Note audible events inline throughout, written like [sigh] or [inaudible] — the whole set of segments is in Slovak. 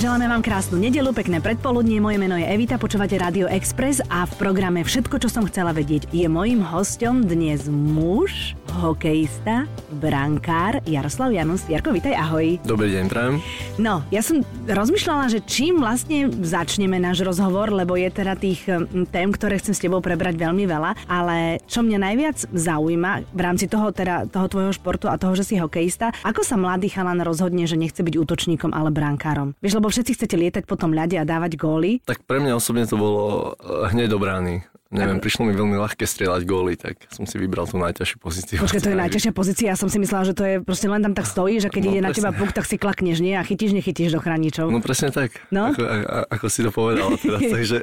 Želáme vám krásnu nedelu, pekné predpoludnie. Moje meno je Evita, počúvate Radio Express a v programe Všetko, čo som chcela vedieť, je mojím hostom dnes muž, hokejista, brankár Jaroslav Janus. Jarko, vítaj, ahoj. Dobrý deň, prajem. No, ja som rozmýšľala, že čím vlastne začneme náš rozhovor, lebo je teda tých hm, tém, ktoré chcem s tebou prebrať veľmi veľa, ale čo mňa najviac zaujíma v rámci toho, teda, toho tvojho športu a toho, že si hokejista, ako sa mladý chalan rozhodne, že nechce byť útočníkom, ale brankárom? Vieš, lebo všetci chcete lietať po tom ľade a dávať góly. Tak pre mňa osobne to bolo eh, hneď do brány. Neviem, prišlo mi veľmi ľahké strieľať góly, tak som si vybral tú najťažšiu pozíciu. Počkaj, to je najťažšia pozícia. Ja som si myslela, že to je proste len tam tak stojí, že keď no, ide presne. na teba puk, tak si klakneš, nie? A chytíš, nechytíš do chráničov. No presne tak. No? Ako, a, ako si to povedal teraz. [laughs] takže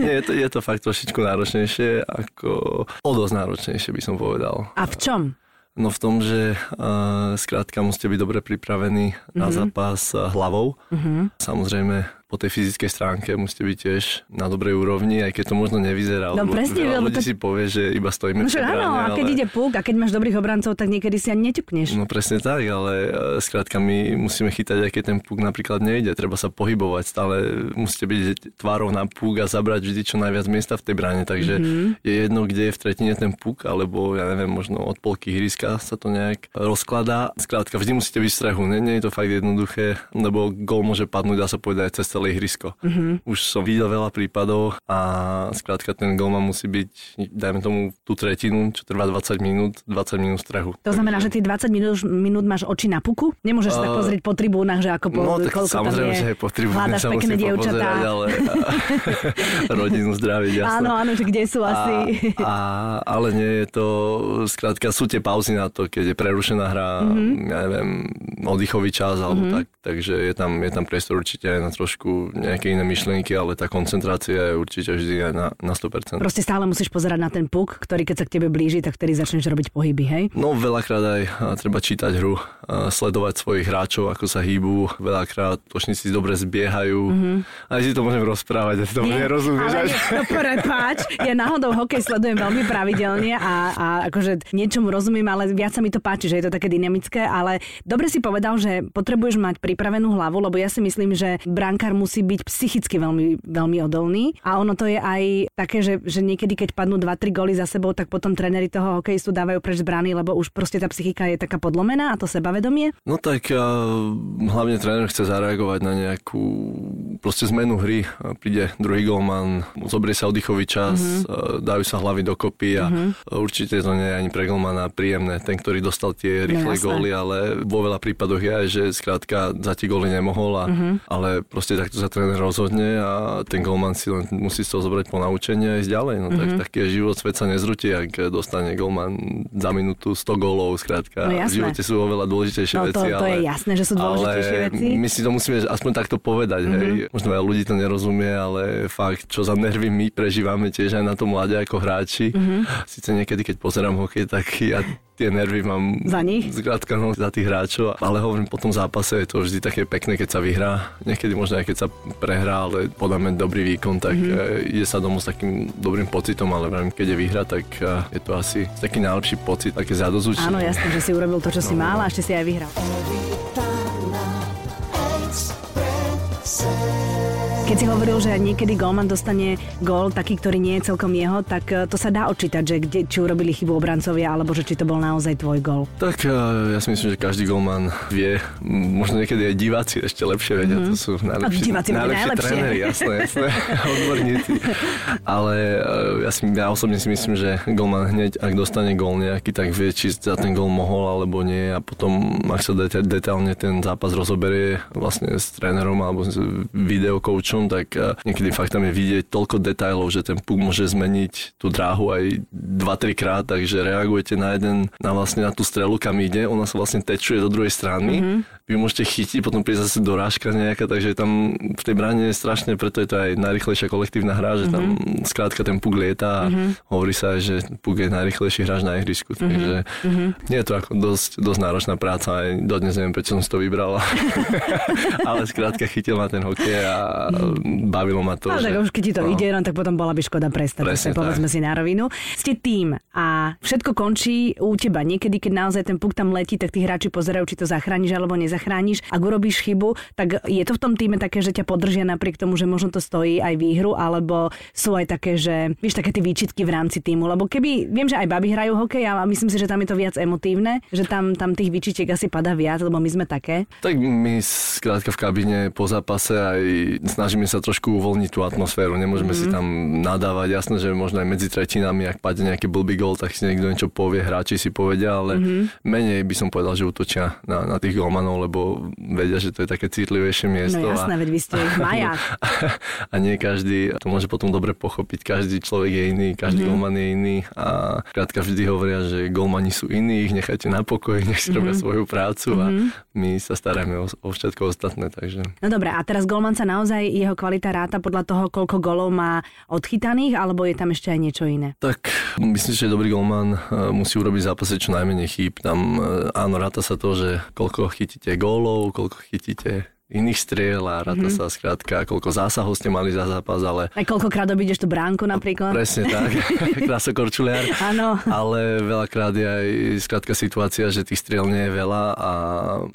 nie, je, to, je to fakt trošičku náročnejšie, ako o dosť náročnejšie by som povedal. A v čom? No v tom, že uh, skrátka musíte byť dobre pripravení mm-hmm. na mhm. zápas hlavou. Mm-hmm. Samozrejme po tej fyzickej stránke musíte byť tiež na dobrej úrovni, aj keď to možno nevyzerá. No presne, veľa ľudí to... si povie, že iba stojíme no, áno, a keď ide púk a keď máš dobrých obrancov, tak niekedy si ani neťukneš. No presne tak, ale e, skrátka my musíme chytať, aj keď ten púk napríklad nejde. Treba sa pohybovať, stále musíte byť tvárou na púk a zabrať vždy čo najviac miesta v tej bráne. Takže mm-hmm. je jedno, kde je v tretine ten púk, alebo ja neviem, možno od polky hryska sa to nejak rozkladá. Skrátka, vždy musíte byť v strehu. Nie, nie je to fakt jednoduché, lebo gol môže padnúť, dá sa povedať, cez celé ihrisko. Mm-hmm. Už som videl veľa prípadov a skrátka ten golman musí byť, dajme tomu tú tretinu, čo trvá 20 minút, 20 minút strehu. To znamená, že ty 20 minút, minút máš oči na puku? Nemôžeš uh, sa tak pozrieť po tribúnach, že ako po, no, tak koľko samozrejme, tam je. že aj po tribúnach sa pekné dievčatá. ale [laughs] rodinu zdraviť, jasné. Áno, áno, že kde sú a, asi. a, ale nie je to, skrátka sú tie pauzy na to, keď je prerušená hra, mm-hmm. ja neviem, oddychový čas, alebo mm-hmm. tak, takže je tam, je tam priestor určite aj na trošku nejaké iné myšlienky, ale tá koncentrácia je určite vždy aj na, na 100%. Proste stále musíš pozerať na ten puk, ktorý keď sa k tebe blíži, tak vtedy začneš robiť pohyby, hej? No veľakrát aj treba čítať hru, sledovať svojich hráčov, ako sa hýbu, veľakrát točníci dobre zbiehajú. Mm-hmm. Aj si to môžem rozprávať, ja to Nie, nerozumieš. Ale no prepáč, ja náhodou hokej sledujem veľmi pravidelne a, a akože niečomu rozumiem, ale viac sa mi to páči, že je to také dynamické, ale dobre si povedal, že potrebuješ mať pripravenú hlavu, lebo ja si myslím, že brankár musí byť psychicky veľmi, veľmi odolný. A ono to je aj také, že, že niekedy, keď padnú 2-3 góly za sebou, tak potom tréneri toho hokejistu dávajú preč z brány, lebo už proste tá psychika je taká podlomená a to sebavedomie. No tak uh, hlavne tréner chce zareagovať na nejakú proste zmenu hry. Príde druhý golman, zobrie sa oddychový čas, mm-hmm. dajú sa hlavy dokopy a mm-hmm. určite to nie je ani pre golmana príjemné. Ten, ktorý dostal tie no rýchle no, góly, ale vo veľa prípadoch je aj, že skrátka za tie góly nemohol, a, mm-hmm. ale proste takto sa tréner rozhodne a ten golman si len musí z toho zobrať po naučenie a ísť ďalej. No mm-hmm. tak taký je život, svet sa nezrutí, ak dostane golman za minútu 100 gólov, skrátka. No, v živote sú oveľa dôležitejšie no, veci. To, to ale, je jasné, že sú dôležitejšie ale veci. My si to musíme aspoň takto povedať. Mm-hmm. Hej. Možno veľa ľudí to nerozumie, ale fakt, čo za nervy my prežívame tiež aj na tom mlade ako hráči. Mm-hmm. Sice niekedy, keď pozerám hokej, tak ja tie nervy mám za nich? Zkrátka no, za tých hráčov, ale hovorím, po tom zápase je to vždy také pekné, keď sa vyhrá. Niekedy možno aj keď sa prehrá, ale podáme dobrý výkon, tak mm-hmm. ide sa domov s takým dobrým pocitom, ale vravím, keď je vyhra, tak e, je to asi taký najlepší pocit, také zadozučenie. Áno, jasné, že si urobil to, čo no, si mal a ešte si aj vyhral. Keď si hovoril, že niekedy golman dostane gól taký, ktorý nie je celkom jeho, tak e, to sa dá odčítať, že kde, či urobili chybu obrancovia, alebo že či to bol naozaj tvoj gól. Tak e, ja si myslím, že každý golman vie, možno niekedy aj diváci ešte lepšie vedia, mm-hmm. to sú najlepší, diváci najlepšie tréneri, jasné, jasné, [laughs] odborníci. Ale e, ja, si, ja osobne si myslím, že golman hneď, ak dostane gól nejaký, tak vie, či za ten gól mohol alebo nie a potom, ak sa detailne ten zápas rozoberie vlastne s trénerom alebo s videokoučom, hráčom, tak eh, niekedy fakt tam je vidieť toľko detajlov, že ten puk môže zmeniť tú dráhu aj 2-3 krát, takže reagujete na jeden, na vlastne na tú strelu, kam ide, ona sa vlastne tečuje do druhej strany, mm-hmm vy môžete chytiť, potom príde zase dorážka nejaká, takže tam v tej bráne je strašne, preto je to aj najrychlejšia kolektívna hra, že tam mm-hmm. skrátka ten puk lieta a mm-hmm. hovorí sa, že puk je najrychlejší hráč na ihrisku, mm-hmm. takže mm-hmm. nie je to ako dosť, dosť náročná práca, aj dodnes neviem, prečo som si to vybral, [laughs] ale skrátka chytil ma ten hokej a mm-hmm. Bavilo ma to. No, že, tak už keď ti to no. ide, no tak potom bola by škoda prestať. Presne Presne, povedzme si na rovinu. Ste tým a všetko končí u teba. Niekedy, keď naozaj ten puk tam letí, tak tí hráči pozerajú, či to zachrániš alebo nezachrániš. Ak urobíš chybu, tak je to v tom týme také, že ťa podržia napriek tomu, že možno to stojí aj výhru, alebo sú aj také, že vieš, také tie výčitky v rámci týmu. Lebo keby, viem, že aj baby hrajú hokej a myslím si, že tam je to viac emotívne, že tam, tam tých výčitiek asi padá viac, lebo my sme také. Tak my skrátka v kabíne po zápase aj snažíme sa trošku uvoľniť tú atmosféru. Nemôžeme mm-hmm. si tam nadávať. Jasné, že možno aj medzi tretinami, ak padne nejaký blbý gol, tak si niekto niečo povie, hráči si povedia, ale mm-hmm. menej by som povedal, že útočia na, na tých golmanov, lebo vedia, že to je také citlivejšie miesto. No jasné, a, veď vy ste [laughs] maják. A, a nie každý to môže potom dobre pochopiť. Každý človek je iný, každý mm-hmm. golman je iný a krátka vždy hovoria, že golmani sú iní, ich nechajte na pokoj, nech si robia mm-hmm. svoju prácu a mm-hmm. my sa staráme o, o všetko ostatné. Takže. No dobré, a teraz golman sa naozaj jeho kvalita ráta podľa toho, koľko golov má odchytaných, alebo je tam ešte aj niečo iné? Tak myslím, že dobrý golman e, musí urobiť zápase čo najmenej chýb. Tam e, áno, ráta sa to, že koľko chytíte gólov, koľko chytíte iných striel a ráta mm-hmm. sa skrátka, koľko zásahov ste mali za zápas, ale... Aj koľkokrát obídeš tú bránku napríklad. Presne tak, [laughs] krásokorčuliar. Áno. Ale veľakrát je aj skrátka situácia, že tých striel nie je veľa a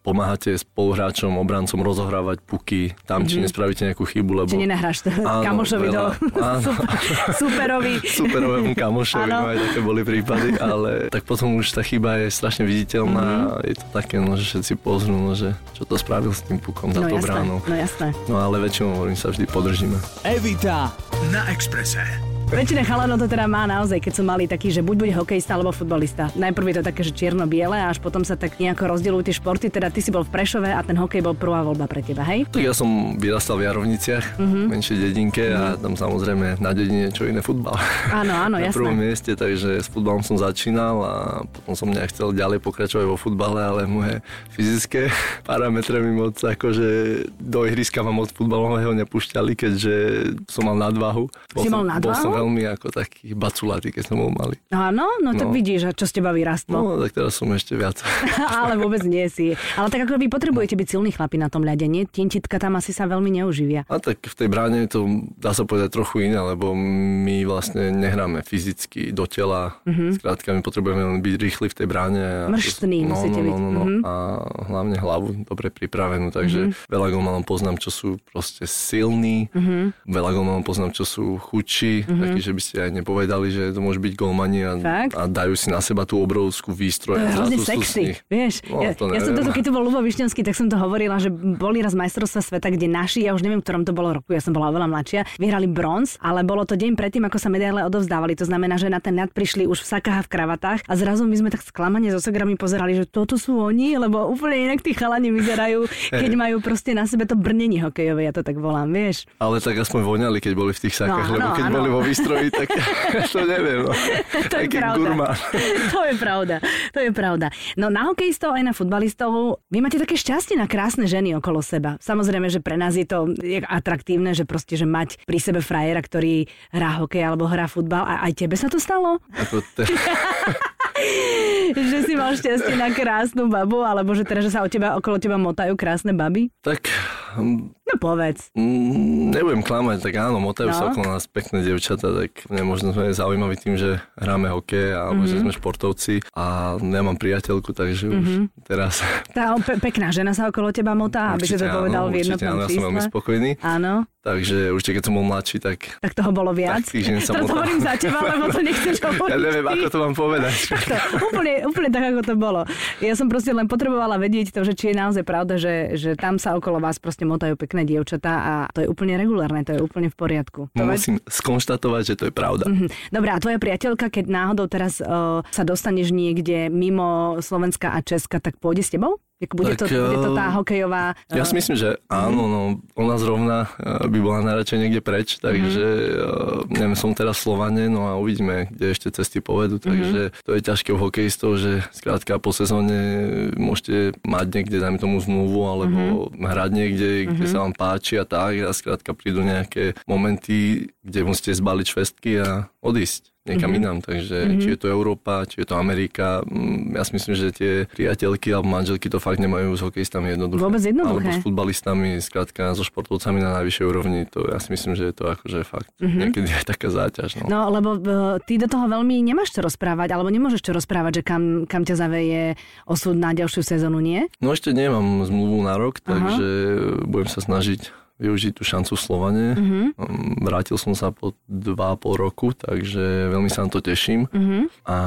pomáhate spoluhráčom, obrancom rozohrávať puky tam, mm-hmm. či mhm. nespravíte nejakú chybu, lebo... Či nenahráš to áno, kamošovi veľa, do... Áno. [laughs] Superovi. [laughs] Superovému kamošovi, no aj také boli prípady, ale tak potom už tá chyba je strašne viditeľná mm-hmm. je to také, no, že všetci pozrú, no, že čo to spravil s tým pukom za no, to bránu. No jasné. No ale väčšinou hovorím sa vždy podržíme. Evita na Exprese. Väčšina chalanov to teda má naozaj, keď sú mali taký, že buď bude hokejista alebo futbalista. Najprv je to také, že čierno-biele a až potom sa tak nejako rozdielujú tie športy. Teda ty si bol v Prešove a ten hokej bol prvá voľba pre teba, hej? Tak ja som vyrastal v Jarovniciach, uh-huh. menšej dedinke uh-huh. a mhm. tam samozrejme na dedine čo iné futbal. Áno, áno, [laughs] na jasné. prvom mieste, takže s futbalom som začínal a potom som nechcel ďalej pokračovať vo futbale, ale moje fyzické [laughs] parametre mi moc akože do ihriska ma moc futbalového nepúšťali, keďže som mal nadvahu. Bol si som, mal nadvahu? Bol som veľmi ako taký baculatý, keď som bol malý. Áno, no tak no. vidíš, a čo z teba vyrastlo. No, tak teraz som ešte viac. [laughs] Ale vôbec nie si. Ale tak ako vy potrebujete byť silní chlapi na tom ľade, nie? Tintitka tam asi sa veľmi neuživia. A tak v tej bráne to dá sa povedať trochu iné, lebo my vlastne nehráme fyzicky do tela. Mm-hmm. Skrátka, my potrebujeme len byť rýchli v tej bráne. A Mrštný no, musíte no, byť. No, no, no. Mm-hmm. A hlavne hlavu dobre pripravenú, takže mm-hmm. veľa golmanov poznám, čo sú proste silní, mm-hmm. veľa golmanov poznám, čo sú chudší, mm-hmm. Takí, že by ste aj nepovedali, že to môže byť golmani a, a dajú si na seba tú obrovskú výstroj. To je hrozne sexy, vieš. No, ja, ja som toto, keď to bol Lubo Višňanský, tak som to hovorila, že boli raz majstrovstva sveta, kde naši, ja už neviem, v ktorom to bolo roku, ja som bola oveľa mladšia, vyhrali bronz, ale bolo to deň predtým, ako sa medaile odovzdávali. To znamená, že na ten ľad prišli už v sakách a v kravatách a zrazu my sme tak sklamane so sogrami pozerali, že toto sú oni, lebo úplne inak tí chalani vyzerajú, [laughs] keď majú proste na sebe to brnenie hokejové, ja to tak volám, vieš. Ale tak aspoň voňali, keď boli v tých sakách, no, lebo keď no. boli vo výstroji, tak [laughs] to neviem. No. [laughs] to je pravda. [laughs] to je pravda. To je pravda. No na hokejistov aj na futbalistov, vy máte také šťastie na krásne ženy okolo seba. Samozrejme, že pre nás je to atraktívne, že proste, že mať pri sebe frajera, ktorý hrá hokej alebo hrá futbal. A aj tebe sa to stalo? Ako te... [laughs] že si mal šťastie na krásnu babu, alebo že teda, že sa o teba, okolo teba motajú krásne baby? Tak No povedz. Mm, nebudem klamať, tak áno, motajú no. sa okolo nás pekné devčata, tak možno sme zaujímaví tým, že hráme hokej alebo mm-hmm. že sme športovci a ja mám priateľku, takže mm-hmm. už mhm. teraz... Tá pe- pekná žena sa okolo teba motá, aby si to povedal v jednotnom áno, ja som veľmi spokojný. Áno. Takže určite, keď som bol mladší, tak... Tak toho bolo viac? Tak týždeň to hovorím za teba, lebo to [laughs] nechceš hovoriť. Ja neviem, ako to mám povedať. [laughs] Takto, úplne, úplne tak, ako to bolo. Ja som proste len potrebovala vedieť to, že či je naozaj pravda, že, že tam sa okolo vás proste motajú pekné dievčatá a to je úplne regulárne, to je úplne v poriadku. To Musím veď... skonštatovať, že to je pravda. Mm-hmm. A tvoja priateľka, keď náhodou teraz uh, sa dostaneš niekde mimo Slovenska a Česka, tak pôjde s tebou? Bude, tak, to, bude to tá eh, hokejová... Ja si myslím, že áno, no, ona zrovna eh, by bola najradšej niekde preč, takže mm-hmm. neviem, som teraz Slovane, no a uvidíme, kde ešte cesty povedú, mhm. takže mm-hmm. to je ťažké u hokejistov, že skrátka po sezóne môžete mať niekde, dajme tomu zmluvu, alebo mm-hmm. hrať niekde, kde mm-hmm. sa vám páči a tak, a skrátka prídu nejaké momenty, kde musíte zbaliť švestky a odísť. Niekam mm-hmm. inám, takže mm-hmm. či je to Európa, či je to Amerika, mm, ja si myslím, že tie priateľky alebo manželky to fakt nemajú s hokejistami jednoduché. Vôbec jednoduché. Alebo s futbalistami, skrátka so športovcami na najvyššej úrovni, to ja si myslím, že je to akože fakt mm-hmm. niekedy aj taká záťaž. No. no lebo uh, ty do toho veľmi nemáš čo rozprávať, alebo nemôžeš čo rozprávať, že kam, kam ťa zaveje osud na ďalšiu sezónu, nie? No ešte nemám zmluvu na rok, takže Aha. budem sa snažiť využiť tú šancu v Slovane. Uh-huh. Vrátil som sa po dva pol roku, takže veľmi sa na to teším uh-huh. a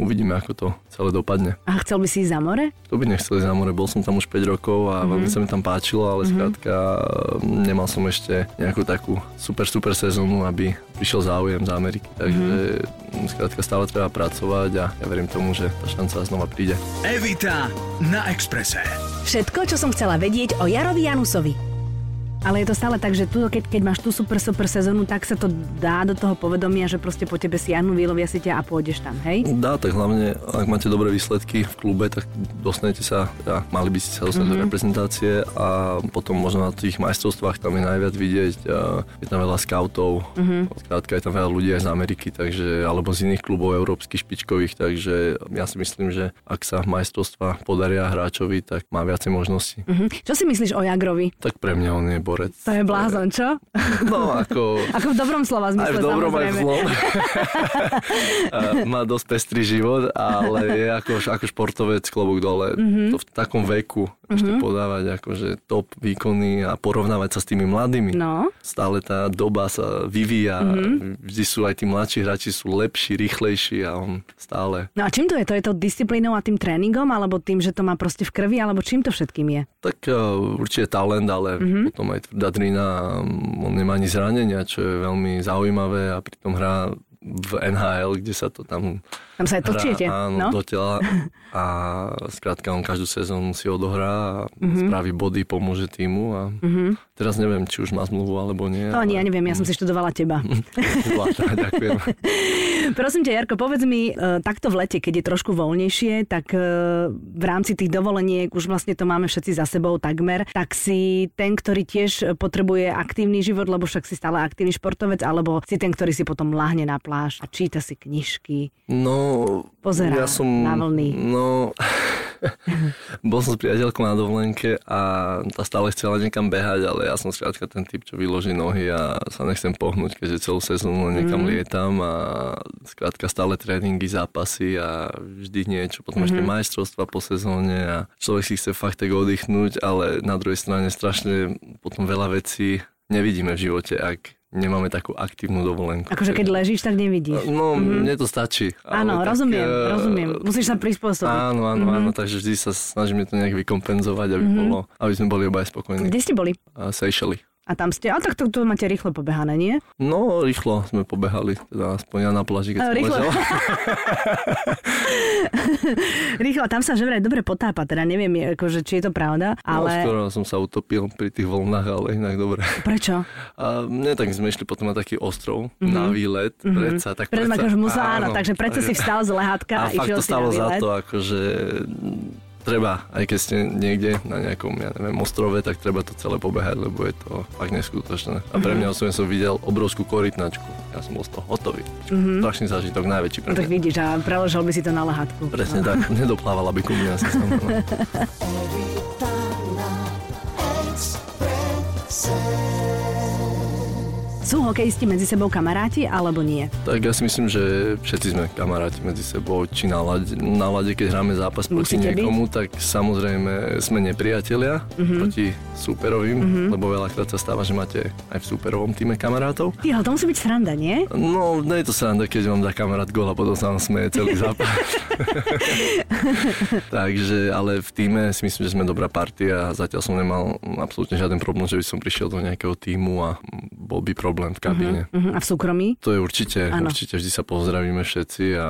uvidíme, ako to celé dopadne. A chcel by si ísť za more? To by nechcel ísť za more, bol som tam už 5 rokov a uh-huh. veľmi sa mi tam páčilo, ale uh-huh. skrátka nemal som ešte nejakú takú super, super sezónu, aby prišiel záujem z Ameriky, takže uh-huh. skrátka stále treba pracovať a ja verím tomu, že tá šanca znova príde. Evita na Exprese. Všetko, čo som chcela vedieť o Jarovi Janusovi. Ale je to stále tak, že tu, keď, keď máš tú super, super sezónu, tak sa to dá do toho povedomia, že proste po tebe siahnu, vylovia si ťa a pôjdeš tam, hej? Dá, tak hlavne, ak máte dobré výsledky v klube, tak dostanete sa, ja, mali by ste sa dostať mm-hmm. do reprezentácie a potom možno na tých majstrovstvách tam je najviac vidieť, je tam veľa scoutov, mm-hmm. Skrátka je tam veľa ľudí aj z Ameriky, takže, alebo z iných klubov európskych špičkových, takže ja si myslím, že ak sa majstrovstva podaria hráčovi, tak má viacej možností. Mm-hmm. Čo si myslíš o Jagrovi? Tak pre mňa on je borec. To je blázon, čo? No, ako... [laughs] ako v dobrom slova zmysle, Aj v dobrom, samozrejme. aj v zlom. [laughs] [laughs] Má dosť pestrý život, ale je ako, ako športovec klobúk dole. Mm-hmm. To v takom veku mm-hmm. ešte podávať akože top výkony a porovnávať sa s tými mladými. No. Stále tá doba sa vyvíja. Mm-hmm. Vždy sú aj tí mladší hráči sú lepší, rýchlejší a on stále. No a čím to je? To je to disciplínou a tým tréningom, alebo tým, že to má proste v krvi, alebo čím to všetkým je? Tak uh, určite talent, ale mm-hmm. potom aj tvrdá drina, on nemá ani zranenia, čo je veľmi zaujímavé a pritom hrá v NHL, kde sa to tam tam sa aj točíte, hrá, áno, no? do tela a skrátka on každú sezónu si odohrá a mm-hmm. spraví body, pomôže týmu a mm-hmm. teraz neviem, či už má zmluvu alebo nie. To ale... ja neviem, ja som si študovala teba. [laughs] ďakujem. [laughs] Prosím ťa, Jarko, povedz mi, e, takto v lete, keď je trošku voľnejšie, tak e, v rámci tých dovoleniek, už vlastne to máme všetci za sebou takmer, tak si ten, ktorý tiež potrebuje aktívny život, lebo však si stále aktívny športovec, alebo si ten, ktorý si potom lahne na pláž a číta si knižky. No, Pozerá ja som, na vlny. No, [laughs] bol som s priateľkou na dovolenke a tá stále chcela niekam behať, ale ja som skrátka ten typ, čo vyloží nohy a sa nechcem pohnúť, keďže celú sezónu niekam mm. lietam a skrátka stále tréningy, zápasy a vždy niečo, potom mm-hmm. ešte majstrovstva po sezóne a človek si chce fakt tak oddychnúť, ale na druhej strane strašne potom veľa vecí nevidíme v živote, ak nemáme takú aktívnu dovolenku. Akože keď ležíš, tak nevidíš. No, mm-hmm. mne to stačí. Áno, tak, rozumiem, uh, rozumiem. Musíš sa prispôsobiť. Áno, áno, mm-hmm. áno, takže vždy sa snažíme to nejak vykompenzovať, aby, mm-hmm. bolo, aby sme boli obaj spokojní. Kde ste boli? Uh, Seychely. A tam ste, a tak to, to máte rýchlo pobehané, nie? No, rýchlo sme pobehali, teda aspoň ja na pláži, keď som rýchlo. [laughs] rýchlo, tam sa že vraj dobre potápa, teda neviem, akože, či je to pravda, no, ale... No, skoro som sa utopil pri tých vlnách, ale inak dobre. Prečo? A mne tak sme išli potom na taký ostrov, mm-hmm. na výlet, mm-hmm. predsa, tak predsa... Akože musel, áno, takže predsa si vstal z lehátka a, a išiel to stalo za to, akože treba, aj keď ste niekde na nejakom, ja neviem, ostrove, tak treba to celé pobehať, lebo je to fakt neskutočné. A pre mňa osobne som videl obrovskú korytnačku. Ja som bol z toho hotový. Mm-hmm. Strašný zážitok, najväčší pre mňa. No, tak vidíš, a preložil by si to na lahátku. Presne tak, [laughs] nedoplávala by ku mňa. Sú hokejisti medzi sebou kamaráti alebo nie? Tak ja si myslím, že všetci sme kamaráti medzi sebou. Či na lade, na lade keď hráme zápas proti niekomu, byť? tak samozrejme sme nepriatelia mm-hmm. proti súperovým, mm-hmm. lebo veľakrát sa stáva, že máte aj v súperovom týme kamarátov. Ja, to musí byť sranda, nie? No, nie je to sranda, keď vám dá kamarát gól a potom sa vám smeje celý zápas. [laughs] Takže, ale v týme si myslím, že sme dobrá partia a zatiaľ som nemal absolútne žiaden problém, že by som prišiel do nejakého týmu a bol by problém problém v kabíne. Uh-huh, uh-huh. A v súkromí? To je určite, ano. určite vždy sa pozdravíme všetci a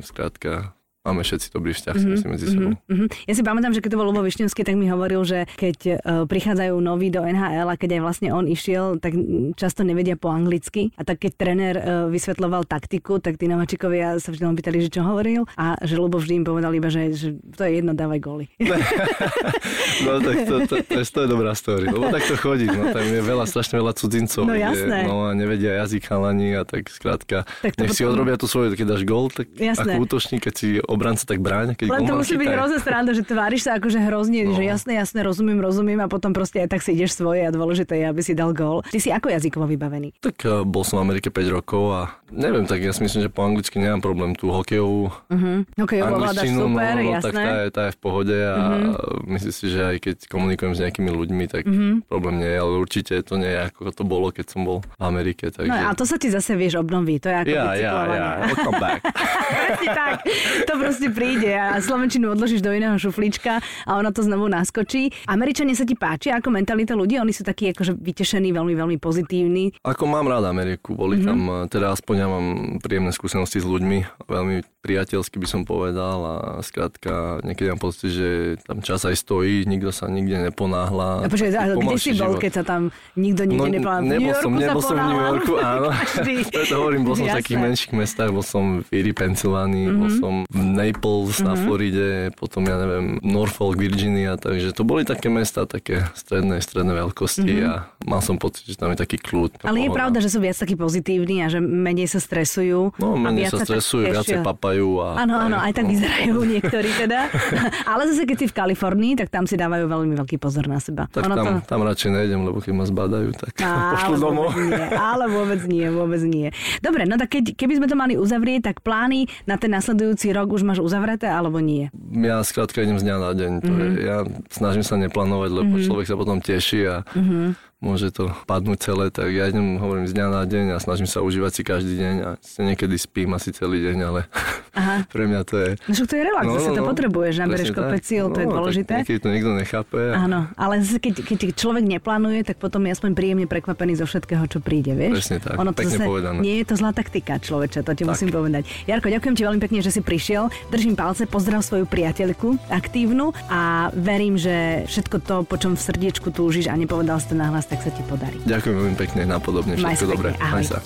skrátka máme všetci dobrý vzťah mm-hmm. si medzi sebou. Mm-hmm. Ja si pamätám, že keď to bol Lubo Višňovský, tak mi hovoril, že keď uh, prichádzajú noví do NHL a keď aj vlastne on išiel, tak často nevedia po anglicky. A tak keď tréner uh, vysvetloval taktiku, tak tí nováčikovia sa vždy pýtali, že čo hovoril a že Lubo vždy im povedal iba, že, že to je jedno, dávaj góly. [laughs] [laughs] no tak to, to, to, to, je dobrá story, lebo tak to chodí. No, tam je veľa, strašne veľa cudzincov. No jasné. Je, no a nevedia jazyk chalani a tak skrátka. Tak nech potom... si odrobia tú svoju, keď dáš gól, tak jasné. ako útočník, keď si obranca, tak bráň. Keď Len to musí byť hrozne sranda, že tváriš sa akože hrozne, no. že jasné, jasné, rozumiem, rozumiem a potom proste aj tak si ideš svoje a dôležité je, aby si dal gól. Ty si ako jazykovo vybavený? Tak uh, bol som v Amerike 5 rokov a neviem, tak ja si myslím, že po anglicky nemám problém. Tú hokejovú uh-huh. Hokejovú angličtinu, super, no, no, jasné. tak tá je, tá je v pohode a uh-huh. myslím si, že aj keď komunikujem s nejakými ľuďmi, tak uh-huh. problém nie je, ale určite to nie je ako to bolo, keď som bol v Amerike. Takže... No a to sa ti zase vieš obnoví, to je ako ja, ja, ja, welcome back. [laughs] tak, to proste príde a Slovenčinu odložíš do iného šuflička a ono to znovu naskočí. Američania sa ti páčia ako mentalita ľudí? Oni sú takí akože vytešení, veľmi, veľmi pozitívni. Ako mám rád Ameriku, boli mm-hmm. tam, teda aspoň ja mám príjemné skúsenosti s ľuďmi, veľmi priateľsky by som povedal a skrátka niekedy mám pocit, že tam čas aj stojí, nikto sa nikde neponáhla. A počkaj, kde si bol, keď sa tam nikto nikde no, neponáhla? Nebol som, nebol som v New Yorku, áno. [laughs] Preto hovorím, bol som v takých menších mestách, bol som v Erie, Pensylvánii, mm-hmm. bol som v Naples mm-hmm. na Floride, potom ja neviem, Norfolk, Virginia, takže to boli také mesta, také stredné, stredné veľkosti mm-hmm. a mal som pocit, že tam je taký kľud. Ale pohoda. je pravda, že sú viac takí pozitívni a že menej sa stresujú. No, menej sa stresujú, viacej papajú. A, áno, áno, aj tak vyzerajú [laughs] niektorí teda. [laughs] Ale zase keď si v Kalifornii, tak tam si dávajú veľmi veľký pozor na seba. Tak ono tam, to... tam radšej nejdem, lebo keď ma zbadajú, tak Á, [laughs] pošlu domov. Nie, ale vôbec nie, vôbec nie. Dobre, no tak keď, keby sme to mali uzavrieť, tak plány na ten nasledujúci rok už máš uzavreté alebo nie? Ja skrátka idem z dňa na deň. To mm-hmm. je, ja snažím sa neplánovať, lebo mm-hmm. človek sa potom teší a mm-hmm môže to padnúť celé, tak ja idem, hovorím, z dňa na deň a snažím sa užívať si každý deň a niekedy spím asi celý deň, ale [laughs] Aha. pre mňa to je... No však to je relax, no, no, to no, potrebuješ, nabereš kopec síl, to no, je dôležité. Niekedy to nikto nechápe. A... Áno, ale keď, keď človek neplánuje, tak potom je aspoň príjemne prekvapený zo všetkého, čo príde, vieš? Presne tak, ono to pekne zase povedané. Nie je to zlá taktika, človeče, to ti tak. musím povedať. Jarko, ďakujem ti veľmi pekne, že si prišiel. Držím palce, pozdrav svoju priateľku aktívnu a verím, že všetko to, po čom v srdiečku túžiš a nepovedal si to nahlas, tak sa ti podarí. Ďakujem veľmi pekne, napodobne, všetko dobré. Maj sa.